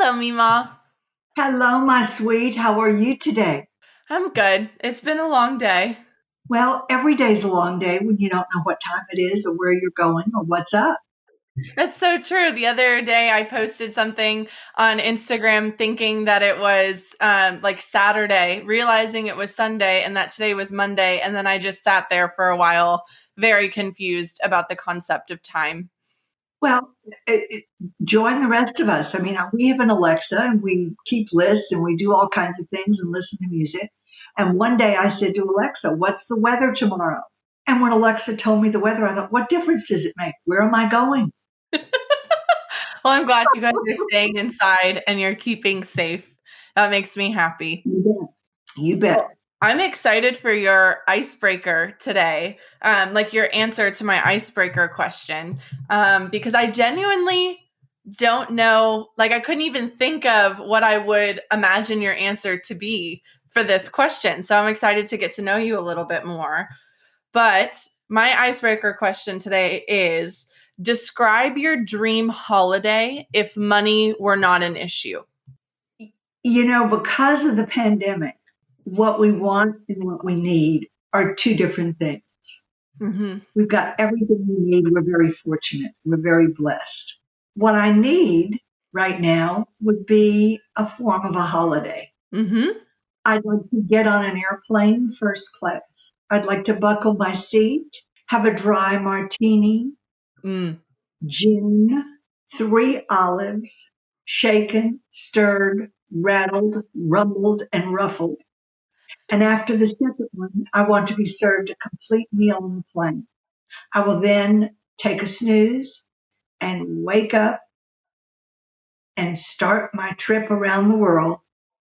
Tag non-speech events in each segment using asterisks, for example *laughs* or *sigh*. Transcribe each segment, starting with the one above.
Hello, Mima. Hello, my sweet. How are you today? I'm good. It's been a long day. Well, every day's a long day when you don't know what time it is or where you're going or what's up. That's so true. The other day, I posted something on Instagram thinking that it was um, like Saturday, realizing it was Sunday and that today was Monday. And then I just sat there for a while, very confused about the concept of time. Well, it, it, join the rest of us. I mean, we have an Alexa and we keep lists and we do all kinds of things and listen to music. And one day I said to Alexa, What's the weather tomorrow? And when Alexa told me the weather, I thought, What difference does it make? Where am I going? *laughs* well, I'm glad you guys are staying inside and you're keeping safe. That makes me happy. You bet. You bet. I'm excited for your icebreaker today, um, like your answer to my icebreaker question, um, because I genuinely don't know. Like, I couldn't even think of what I would imagine your answer to be for this question. So I'm excited to get to know you a little bit more. But my icebreaker question today is describe your dream holiday if money were not an issue. You know, because of the pandemic, what we want and what we need are two different things. Mm-hmm. We've got everything we need. We're very fortunate. We're very blessed. What I need right now would be a form of a holiday. Mm-hmm. I'd like to get on an airplane first class. I'd like to buckle my seat, have a dry martini, mm. gin, three olives, shaken, stirred, rattled, rumbled, and ruffled. And after the second one, I want to be served a complete meal on the plane. I will then take a snooze and wake up and start my trip around the world,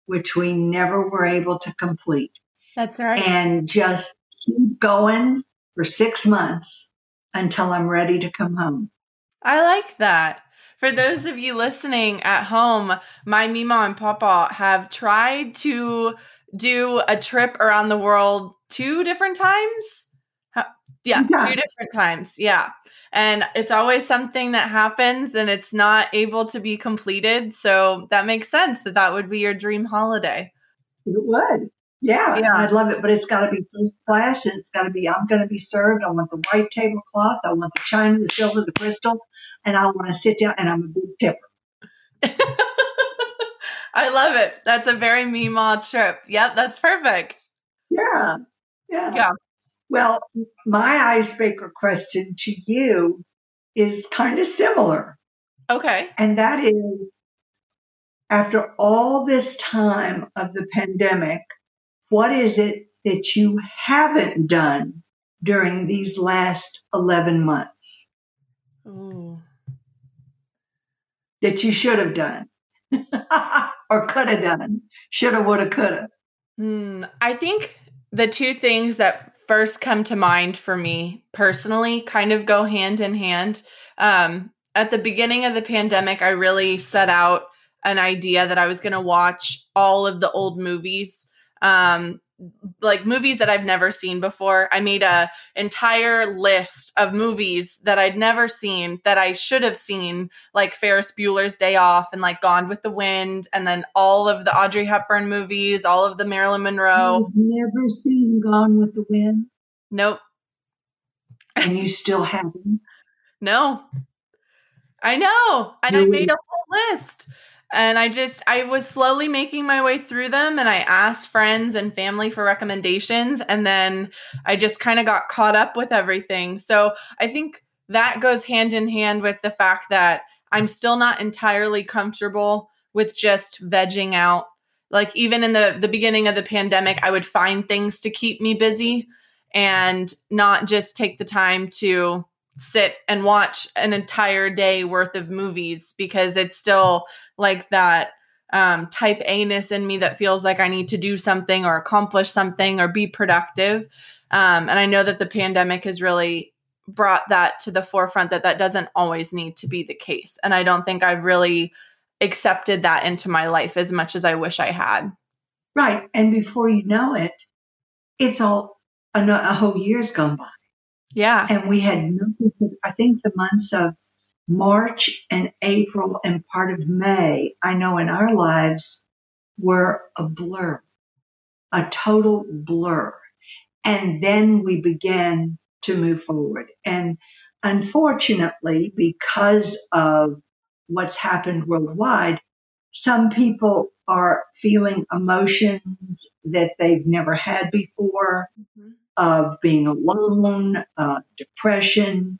which we never were able to complete. That's right. And just keep going for six months until I'm ready to come home. I like that. For those of you listening at home, my Mima and Papa have tried to do a trip around the world two different times. Yeah, yeah, two different times. Yeah. And it's always something that happens and it's not able to be completed. So that makes sense that that would be your dream holiday. It would. Yeah, yeah. I'd love it, but it's got to be first class and it's got to be, I'm going to be served. I want the white tablecloth. I want the china, the silver, the crystal, and I want to sit down and I'm a big tipper. *laughs* I love it. That's a very Mima trip. Yep, that's perfect. Yeah. Yeah. Yeah. Well, my icebreaker question to you is kind of similar. Okay. And that is after all this time of the pandemic, what is it that you haven't done during these last 11 months? Ooh. That you should have done? *laughs* or could have done. Shoulda, woulda, coulda. Hmm. I think the two things that first come to mind for me personally kind of go hand in hand. Um, at the beginning of the pandemic, I really set out an idea that I was going to watch all of the old movies um, like movies that I've never seen before. I made a entire list of movies that I'd never seen that I should have seen, like Ferris Bueller's Day Off and like Gone with the Wind, and then all of the Audrey Hepburn movies, all of the Marilyn Monroe. You've never seen Gone with the Wind? Nope. And you still haven't? no. I know. And I made a whole list and I just I was slowly making my way through them and I asked friends and family for recommendations and then I just kind of got caught up with everything. So I think that goes hand in hand with the fact that I'm still not entirely comfortable with just vegging out. Like even in the the beginning of the pandemic, I would find things to keep me busy and not just take the time to sit and watch an entire day worth of movies because it's still like that um, type A ness in me that feels like I need to do something or accomplish something or be productive. Um, and I know that the pandemic has really brought that to the forefront that that doesn't always need to be the case. And I don't think I've really accepted that into my life as much as I wish I had. Right. And before you know it, it's all a, a whole year's gone by. Yeah. And we had nothing, I think the months of March and April and part of May, I know in our lives were a blur, a total blur. And then we began to move forward. And unfortunately, because of what's happened worldwide, some people are feeling emotions that they've never had before mm-hmm. of being alone, uh, depression,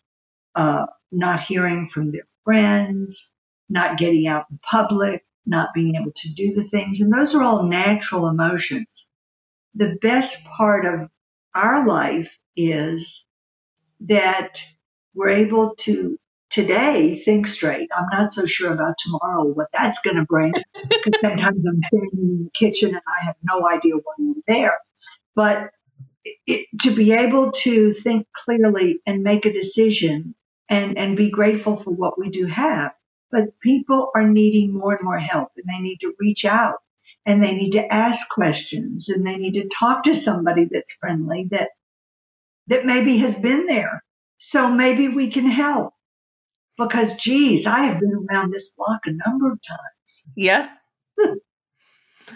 uh, not hearing from their friends, not getting out in public, not being able to do the things. And those are all natural emotions. The best part of our life is that we're able to today think straight. I'm not so sure about tomorrow what that's going to bring *laughs* because sometimes I'm sitting in the kitchen and I have no idea why I'm there. But it, to be able to think clearly and make a decision and, and be grateful for what we do have. But people are needing more and more help and they need to reach out and they need to ask questions and they need to talk to somebody that's friendly that that maybe has been there. So maybe we can help because geez, I have been around this block a number of times. Yeah. *laughs*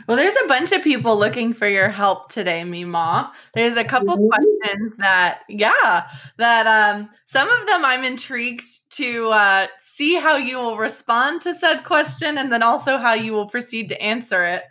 well, there's a bunch of people looking for your help today, Mima. There's a couple really? questions that, yeah, that um some of them I'm intrigued to uh see how you will respond to said question and then also how you will proceed to answer it.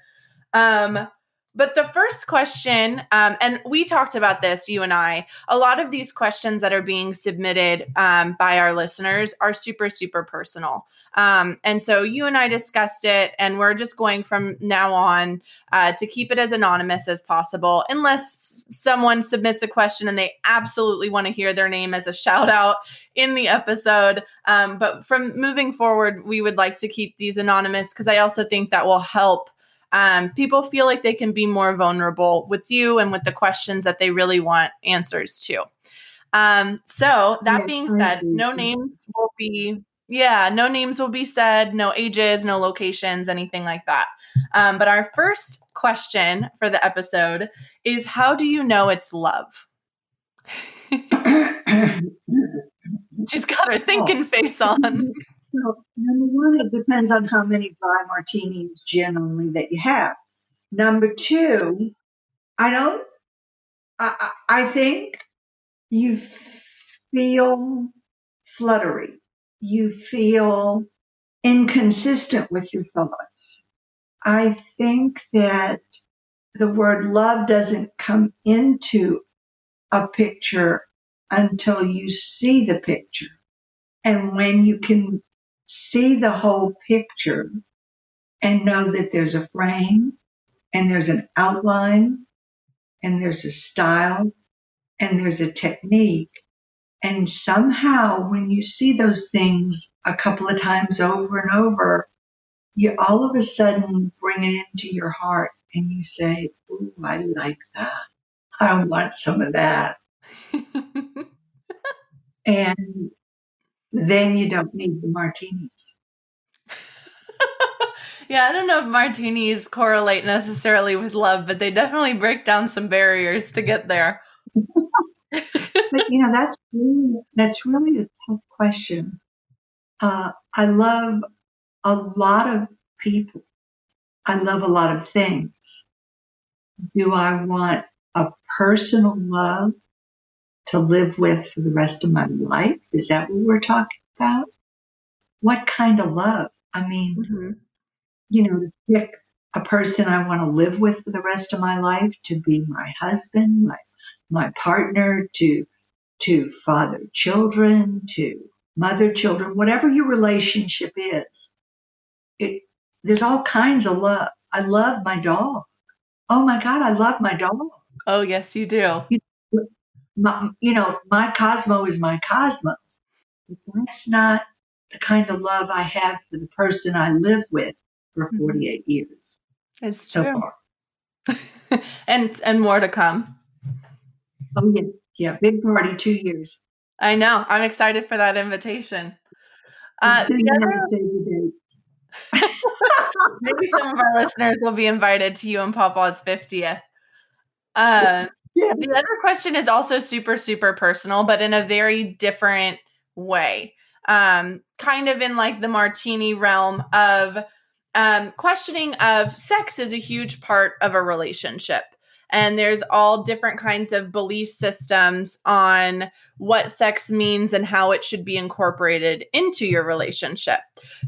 Um but the first question, um, and we talked about this, you and I, a lot of these questions that are being submitted um, by our listeners are super, super personal. Um, and so you and I discussed it, and we're just going from now on uh, to keep it as anonymous as possible, unless someone submits a question and they absolutely want to hear their name as a shout out in the episode. Um, but from moving forward, we would like to keep these anonymous because I also think that will help um, people feel like they can be more vulnerable with you and with the questions that they really want answers to. Um, so that being said, no names will be yeah, no names will be said, no ages, no locations, anything like that. Um, but our first question for the episode is how do you know it's love? *coughs* *laughs* She's got her thinking oh. face on. *laughs* So, number one, it depends on how many dry martinis, gin only, that you have. Number two, I don't, I, I think you feel fluttery. You feel inconsistent with your thoughts. I think that the word love doesn't come into a picture until you see the picture. And when you can see the whole picture and know that there's a frame and there's an outline and there's a style and there's a technique. And somehow, when you see those things a couple of times over and over, you all of a sudden bring it into your heart and you say, Ooh, I like that. I want some of that. *laughs* and then you don't need the martinis. *laughs* yeah, I don't know if martinis correlate necessarily with love, but they definitely break down some barriers to get there. *laughs* but you know, that's really that's really a tough question. Uh, I love a lot of people. I love a lot of things. Do I want a personal love to live with for the rest of my life? Is that what we're talking about? What kind of love? I mean, mm-hmm. you know, to pick a person I want to live with for the rest of my life to be my husband, my my partner, to to father children, to mother children, whatever your relationship is. It there's all kinds of love. I love my dog. Oh my God, I love my dog. Oh yes, you do. You my, you know, my Cosmo is my Cosmo. But that's not the kind of love I have for the person I live with for mm-hmm. 48 years. It's true. So *laughs* and and more to come. Oh yeah, yeah, big party, two years. I know. I'm excited for that invitation. Uh, other, *laughs* maybe some of our listeners will be invited to you and Papa's 50th. *laughs* Um, yeah. The other question is also super, super personal, but in a very different way. Um, kind of in like the martini realm of um, questioning of sex is a huge part of a relationship and there's all different kinds of belief systems on what sex means and how it should be incorporated into your relationship.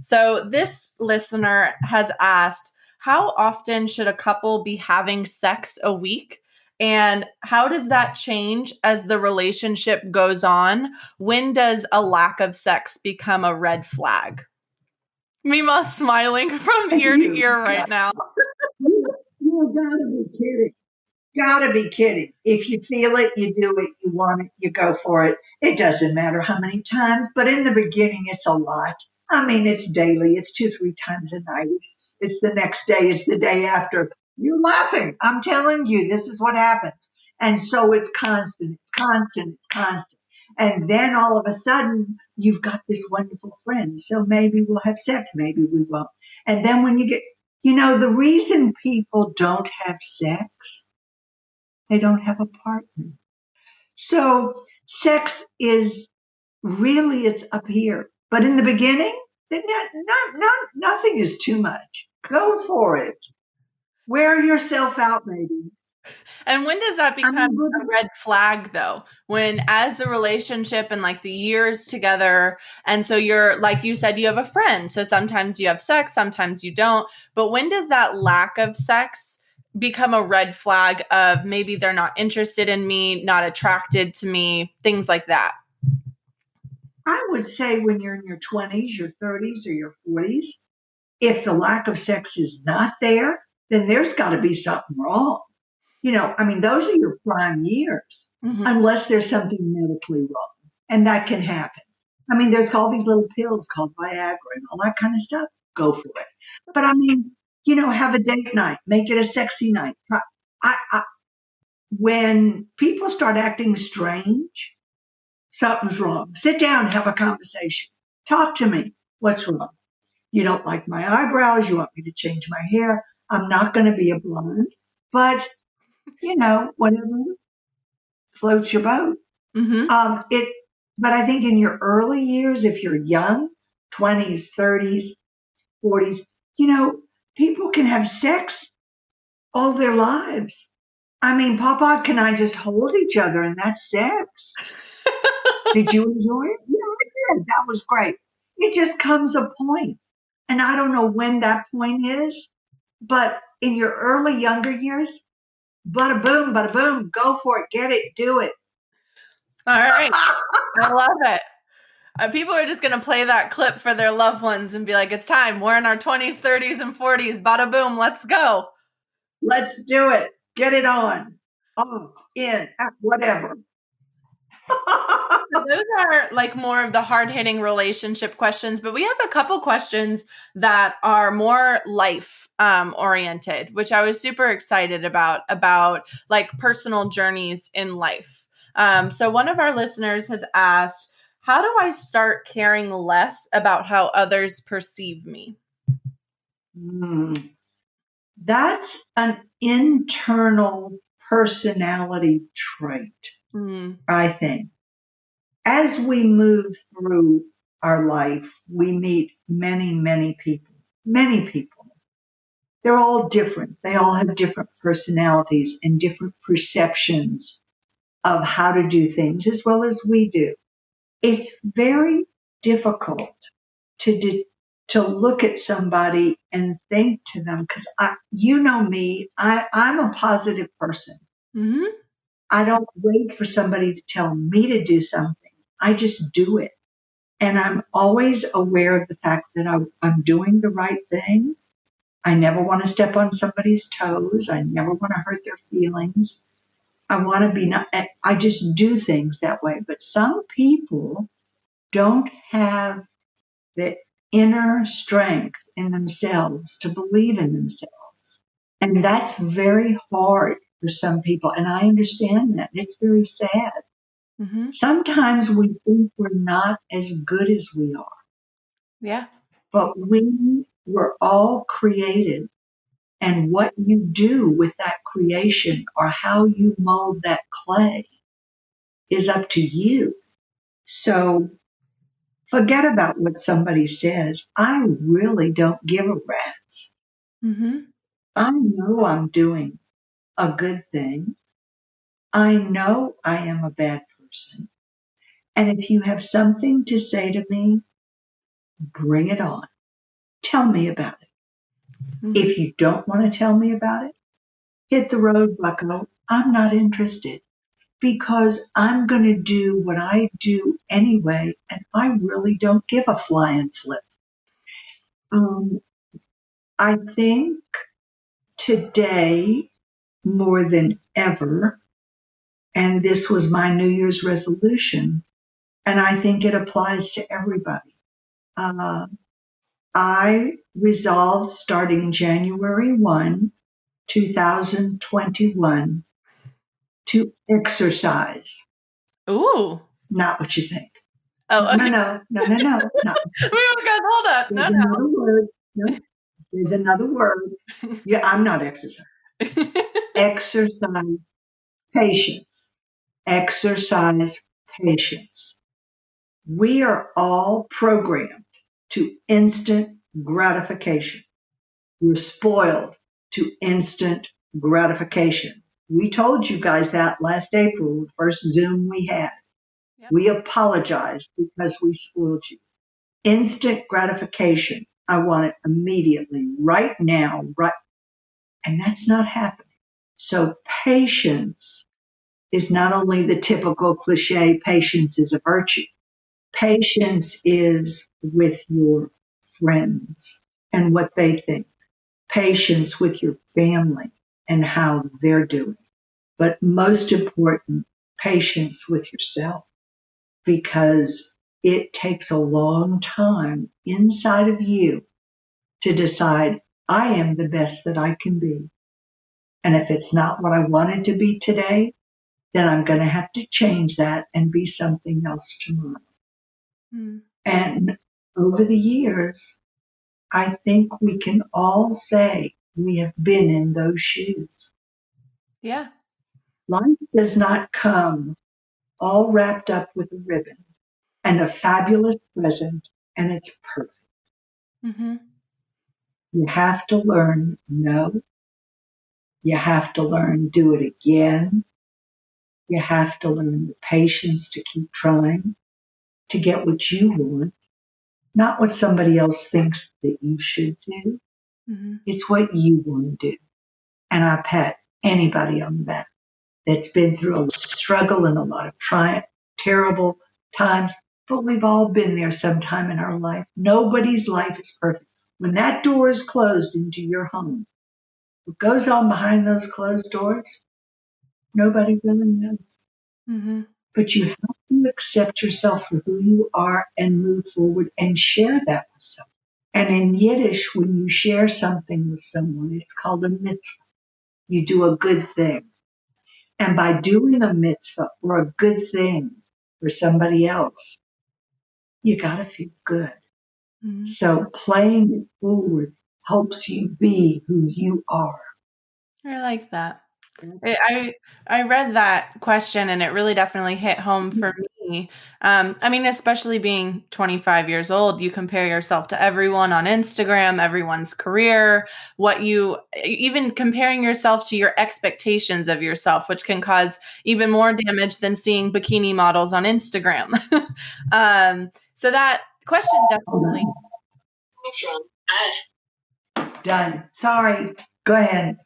So, this listener has asked, How often should a couple be having sex a week? And how does that change as the relationship goes on? When does a lack of sex become a red flag? Mima *laughs* smiling from ear to ear right now. you, you gotta be kidding gotta be kidding. If you feel it, you do it, you want it, you go for it. It doesn't matter how many times, but in the beginning, it's a lot. I mean, it's daily, it's two, three times a night. It's, it's the next day, it's the day after. You're laughing. I'm telling you, this is what happens. And so it's constant, it's constant, it's constant. And then all of a sudden, you've got this wonderful friend. So maybe we'll have sex, maybe we won't. And then when you get, you know, the reason people don't have sex they don't have a partner. So sex is really, it's up here. But in the beginning, not, not, not, nothing is too much. Go for it. Wear yourself out, maybe. And when does that become a red flag though? When as the relationship and like the years together and so you're like you said you have a friend. So sometimes you have sex, sometimes you don't. But when does that lack of sex become a red flag of maybe they're not interested in me, not attracted to me, things like that? I would say when you're in your 20s, your 30s, or your 40s, if the lack of sex is not there, then there's got to be something wrong. You know, I mean, those are your prime years, mm-hmm. unless there's something medically wrong. And that can happen. I mean, there's all these little pills called Viagra and all that kind of stuff. Go for it. But I mean, you know, have a date night, make it a sexy night. I, I, when people start acting strange, something's wrong. Sit down, have a conversation. Talk to me. What's wrong? You don't like my eyebrows. You want me to change my hair. I'm not going to be a blonde, but you know, whatever floats your boat. Mm-hmm. Um, it, but I think in your early years, if you're young, 20s, 30s, 40s, you know, people can have sex all their lives. I mean, Papa can I just hold each other and that's sex. *laughs* did you enjoy it? Yeah, I did. That was great. It just comes a point, And I don't know when that point is, but in your early younger years, bada boom, bada boom, go for it, get it, do it. All right. *laughs* I love it. Uh, people are just going to play that clip for their loved ones and be like, it's time. We're in our 20s, 30s, and 40s. Bada boom, let's go. Let's do it. Get it on. Oh, in, whatever. *laughs* so those are like more of the hard hitting relationship questions, but we have a couple questions that are more life um, oriented, which I was super excited about, about like personal journeys in life. Um, so one of our listeners has asked, how do I start caring less about how others perceive me? Mm, that's an internal personality trait, mm. I think. As we move through our life, we meet many, many people, many people. They're all different. They all have different personalities and different perceptions of how to do things as well as we do it's very difficult to de- to look at somebody and think to them because you know me I, i'm a positive person mm-hmm. i don't wait for somebody to tell me to do something i just do it and i'm always aware of the fact that I, i'm doing the right thing i never want to step on somebody's toes i never want to hurt their feelings I want to be not, I just do things that way. But some people don't have the inner strength in themselves to believe in themselves. And that's very hard for some people. And I understand that. It's very sad. Mm-hmm. Sometimes we think we're not as good as we are. Yeah. But we were all created and what you do with that creation or how you mold that clay is up to you. So Forget about what somebody says. I really don't give a rat's. Mm-hmm. I know I'm doing a good thing. I know I am a bad person. And if you have something to say to me, bring it on. Tell me about it. Mm-hmm. If you don't want to tell me about it, hit the road, bucko. I'm not interested because I'm going to do what I do anyway, and I really don't give a flying flip. Um, I think today, more than ever, and this was my New Year's resolution, and I think it applies to everybody. Uh, I resolved starting January 1, 2021, to exercise. Ooh. Not what you think. Oh, okay. no, no, no, no, *laughs* no, no. we were. Hold up. There's no, another no. Word. No, there's another word. *laughs* Yeah, I'm not exercising. *laughs* exercise patience. Exercise patience. We are all programmed to instant gratification. We're spoiled to instant gratification. We told you guys that last April, the first Zoom we had. Yep. We apologized because we spoiled you. Instant gratification. I want it immediately, right now, right. And that's not happening. So patience is not only the typical cliche, patience is a virtue. Patience is with your friends and what they think. Patience with your family and how they're doing. But most important, patience with yourself because it takes a long time inside of you to decide, I am the best that I can be. And if it's not what I wanted to be today, then I'm going to have to change that and be something else tomorrow. Mm. And over the years, I think we can all say we have been in those shoes. Yeah. Life does not come all wrapped up with a ribbon and a fabulous present, and it's perfect. Mm-hmm. You have to learn no. You have to learn do it again. You have to learn the patience to keep trying to get what you want, not what somebody else thinks that you should do. Mm-hmm. It's what you want to do. And I pat anybody on the back that's been through a struggle and a lot of try- terrible times, but we've all been there sometime in our life. Nobody's life is perfect. When that door is closed into your home, what goes on behind those closed doors, nobody really knows. Mm-hmm. But you have to accept yourself for who you are and move forward and share that with someone. And in Yiddish, when you share something with someone, it's called a mitzvah. You do a good thing. And by doing a mitzvah or a good thing for somebody else, you got to feel good. Mm-hmm. So playing it forward helps you be who you are. I like that. I I read that question and it really definitely hit home for me. Um, I mean, especially being 25 years old, you compare yourself to everyone on Instagram, everyone's career, what you even comparing yourself to your expectations of yourself, which can cause even more damage than seeing bikini models on Instagram. *laughs* um, so that question definitely. Done. Sorry. Go ahead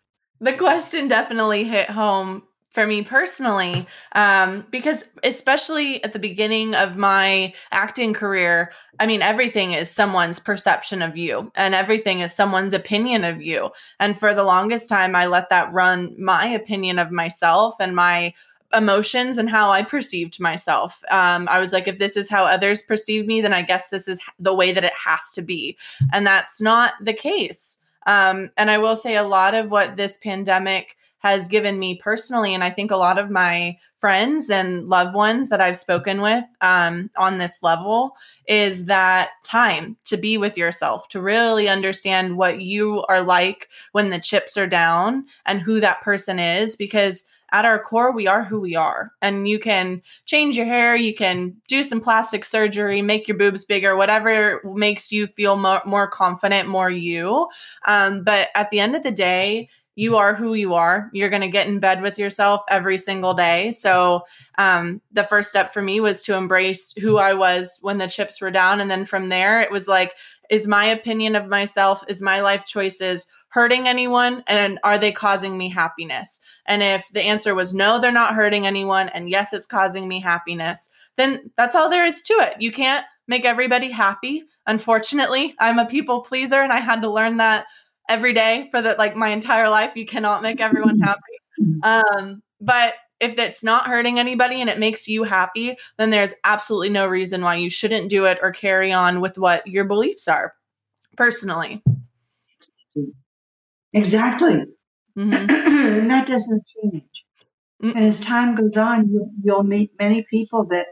the question definitely hit home for me personally um, because especially at the beginning of my acting career i mean everything is someone's perception of you and everything is someone's opinion of you. And for the longest time i let that run my opinion of myself and my emotions and how i perceived myself. Um, i was like if this is how others perceive me then i guess this is the way that it has to be. And that's not the case um, and I will say a lot of what this pandemic has given me personally, and I think a lot of my friends and loved ones that I've spoken with um, on this level, is that time to be with yourself, to really understand what you are like when the chips are down and who that person is. Because at our core, we are who we are. And you can change your hair, you can do some plastic surgery, make your boobs bigger, whatever makes you feel more, more confident, more you. Um, but at the end of the day, you are who you are. You're going to get in bed with yourself every single day. So, um, the first step for me was to embrace who I was when the chips were down. And then from there, it was like, is my opinion of myself, is my life choices hurting anyone? And are they causing me happiness? And if the answer was no, they're not hurting anyone, and yes, it's causing me happiness, then that's all there is to it. You can't make everybody happy. Unfortunately, I'm a people pleaser, and I had to learn that every day for the like my entire life. You cannot make everyone happy. Um, but if it's not hurting anybody and it makes you happy, then there's absolutely no reason why you shouldn't do it or carry on with what your beliefs are personally. Exactly. Mm-hmm. *clears throat* and that doesn't change. Mm-mm. And as time goes on, you, you'll meet many people that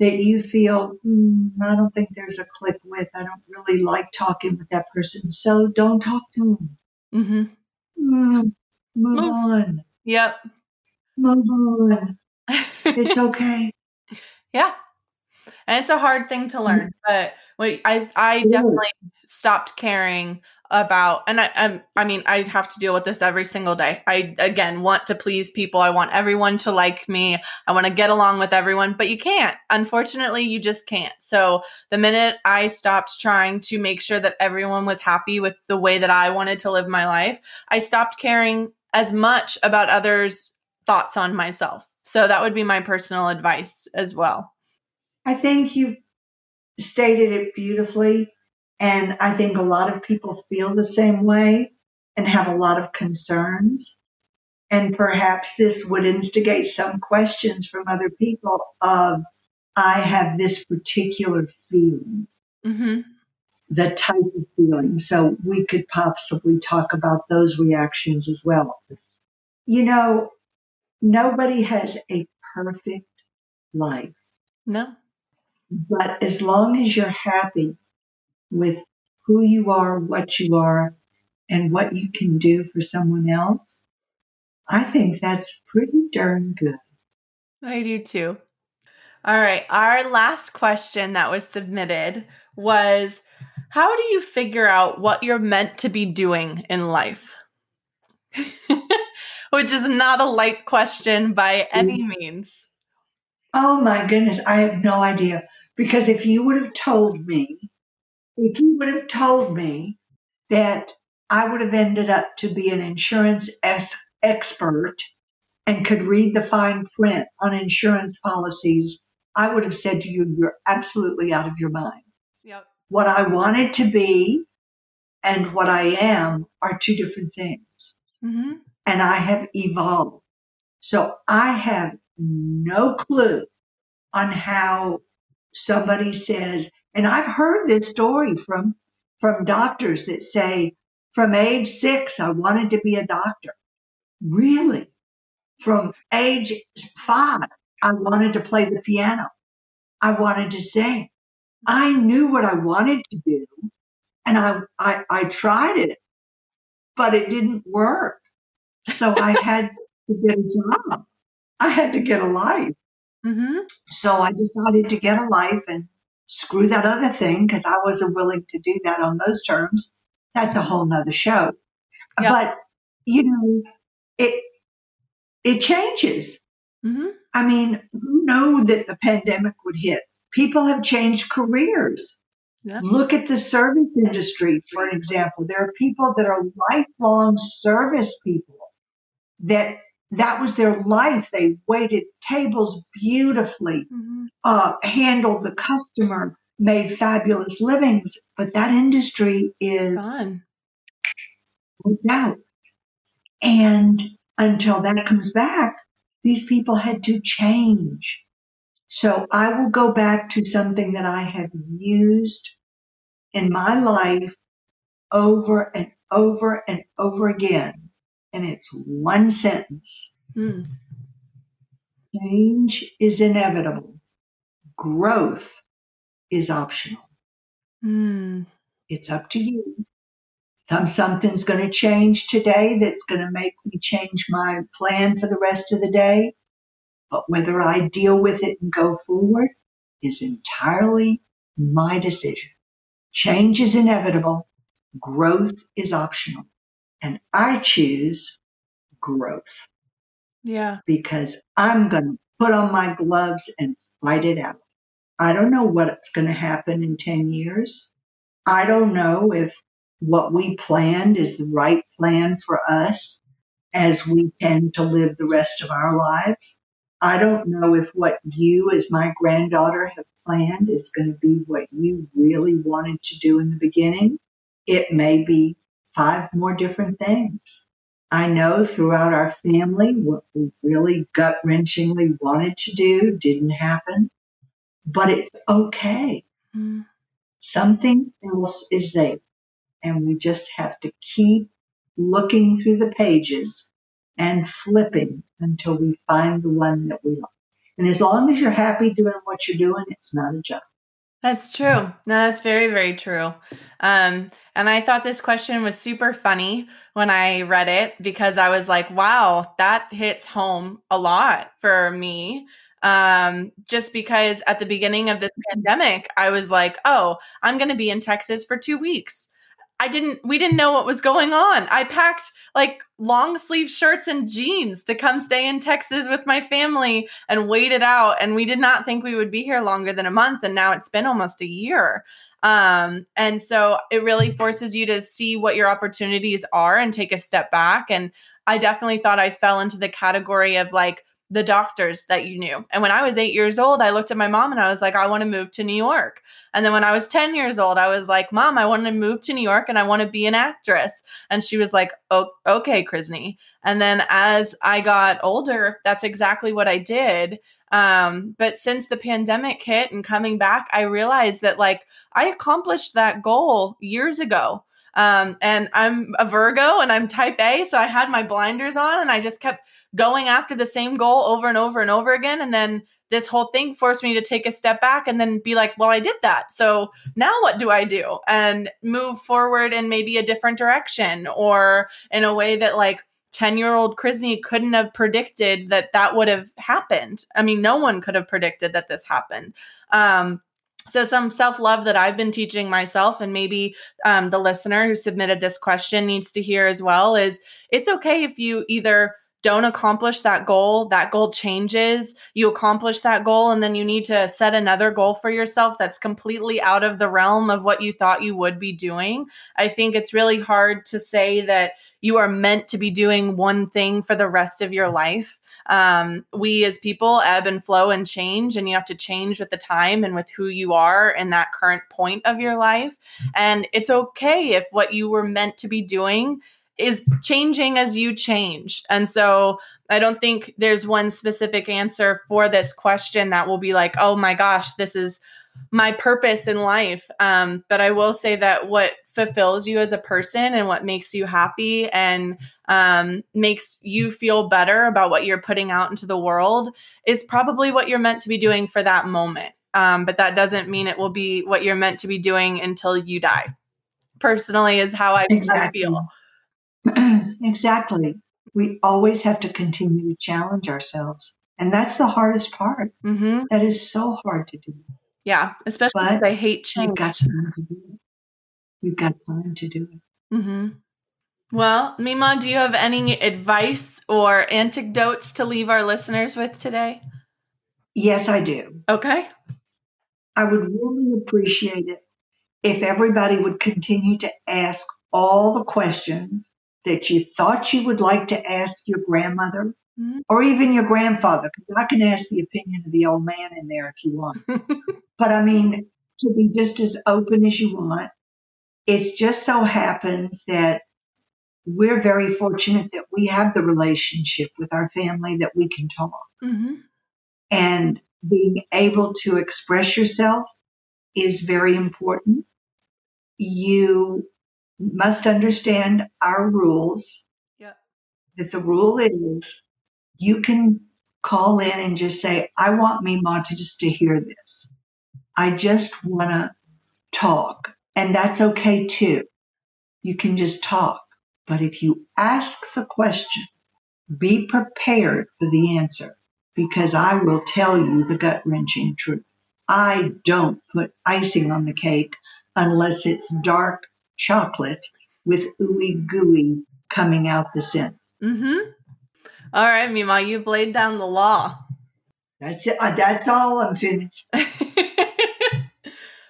that you feel, mm, I don't think there's a click with. I don't really like talking with that person, so don't talk to them. Mm-hmm. Mm, move, move on. Yep. Move on. *laughs* it's okay. Yeah. And it's a hard thing to learn, mm-hmm. but I I definitely stopped caring about and I I'm, I mean I have to deal with this every single day. I again want to please people. I want everyone to like me. I want to get along with everyone, but you can't. Unfortunately, you just can't. So, the minute I stopped trying to make sure that everyone was happy with the way that I wanted to live my life, I stopped caring as much about others' thoughts on myself. So that would be my personal advice as well. I think you stated it beautifully and I think a lot of people feel the same way and have a lot of concerns. And perhaps this would instigate some questions from other people of, I have this particular feeling, mm-hmm. the type of feeling. So we could possibly talk about those reactions as well. You know, nobody has a perfect life. No. But as long as you're happy with who you are, what you are, and what you can do for someone else, I think that's pretty darn good. I do too. All right. Our last question that was submitted was How do you figure out what you're meant to be doing in life? *laughs* Which is not a light question by any mm. means. Oh my goodness. I have no idea. Because if you would have told me if you would have told me that I would have ended up to be an insurance es- expert and could read the fine print on insurance policies, I would have said to you, You're absolutely out of your mind. Yep. What I wanted to be and what I am are two different things. Mm-hmm. And I have evolved. So I have no clue on how somebody says, and I've heard this story from from doctors that say from age six I wanted to be a doctor. Really? From age five, I wanted to play the piano. I wanted to sing. I knew what I wanted to do and I, I, I tried it, but it didn't work. So I *laughs* had to get a job. I had to get a life. Mm-hmm. So I decided to get a life and screw that other thing because I wasn't willing to do that on those terms. That's a whole nother show. Yep. But you know, it it changes. Mm-hmm. I mean, who knew that the pandemic would hit? People have changed careers. Yep. Look at the service industry, for an example. There are people that are lifelong service people that that was their life. They waited tables beautifully, mm-hmm. uh, handled the customer, made fabulous livings, but that industry is gone out. And until that comes back, these people had to change. So I will go back to something that I have used in my life over and over and over again and it's one sentence. Mm. Change is inevitable. Growth is optional. Mm. It's up to you something's going to change today that's going to make me change my plan for the rest of the day. But whether I deal with it and go forward is entirely my decision. Change is inevitable. Growth is optional. And I choose growth. Yeah. Because I'm going to put on my gloves and fight it out. I don't know what's going to happen in 10 years. I don't know if what we planned is the right plan for us as we tend to live the rest of our lives. I don't know if what you, as my granddaughter, have planned is going to be what you really wanted to do in the beginning. It may be five more different things. I know throughout our family, what we really gut wrenchingly wanted to do didn't happen, but it's okay. Mm. Something else is there and we just have to keep looking through the pages and flipping until we find the one that we like. And as long as you're happy doing what you're doing, it's not a job. That's true. No, that's very, very true. Um, and I thought this question was super funny when I read it because I was like, wow, that hits home a lot for me. Um, just because at the beginning of this pandemic, I was like, oh, I'm going to be in Texas for two weeks. I didn't we didn't know what was going on. I packed like long sleeve shirts and jeans to come stay in Texas with my family and wait it out and we did not think we would be here longer than a month and now it's been almost a year. Um, and so it really forces you to see what your opportunities are and take a step back and I definitely thought I fell into the category of like the doctors that you knew. And when I was eight years old, I looked at my mom and I was like, I want to move to New York. And then when I was 10 years old, I was like, Mom, I want to move to New York and I want to be an actress. And she was like, Oh, okay, Krisney. And then as I got older, that's exactly what I did. Um, but since the pandemic hit and coming back, I realized that like I accomplished that goal years ago. Um, and I'm a Virgo and I'm type A. So I had my blinders on and I just kept going after the same goal over and over and over again. And then this whole thing forced me to take a step back and then be like, well, I did that. So now what do I do? And move forward in maybe a different direction or in a way that like 10 year old Krisney couldn't have predicted that that would have happened. I mean, no one could have predicted that this happened. Um, so, some self love that I've been teaching myself, and maybe um, the listener who submitted this question needs to hear as well, is it's okay if you either don't accomplish that goal, that goal changes. You accomplish that goal, and then you need to set another goal for yourself that's completely out of the realm of what you thought you would be doing. I think it's really hard to say that you are meant to be doing one thing for the rest of your life. Um, we as people ebb and flow and change, and you have to change with the time and with who you are in that current point of your life. And it's okay if what you were meant to be doing is changing as you change. And so I don't think there's one specific answer for this question that will be like, oh my gosh, this is my purpose in life. Um, but I will say that what fulfills you as a person and what makes you happy and um, makes you feel better about what you're putting out into the world is probably what you're meant to be doing for that moment. Um, but that doesn't mean it will be what you're meant to be doing until you die. Personally, is how I, exactly. I feel. *clears throat* exactly. We always have to continue to challenge ourselves. And that's the hardest part. Mm-hmm. That is so hard to do. Yeah, especially because I hate change. You've got time to do it. You've got time to do it. Mm-hmm. Well, Mima, do you have any advice or anecdotes to leave our listeners with today? Yes, I do. Okay. I would really appreciate it if everybody would continue to ask all the questions that you thought you would like to ask your grandmother mm-hmm. or even your grandfather, because I can ask the opinion of the old man in there if you want. *laughs* but I mean, to be just as open as you want. It just so happens that we're very fortunate that we have the relationship with our family that we can talk. Mm-hmm. And being able to express yourself is very important. You must understand our rules. Yep. That the rule is you can call in and just say, I want Mima to just to hear this. I just want to talk. And that's okay too. you can just talk. But if you ask the question, be prepared for the answer because I will tell you the gut wrenching truth. I don't put icing on the cake unless it's dark chocolate with ooey gooey coming out the center. Mm-hmm. All right, Mima, you've laid down the law. That's it. Uh, that's all. I'm finished. *laughs*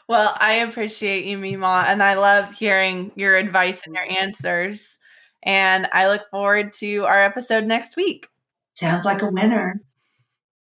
well, I appreciate you, Mima, and I love hearing your advice and your answers. And I look forward to our episode next week. Sounds like a winner.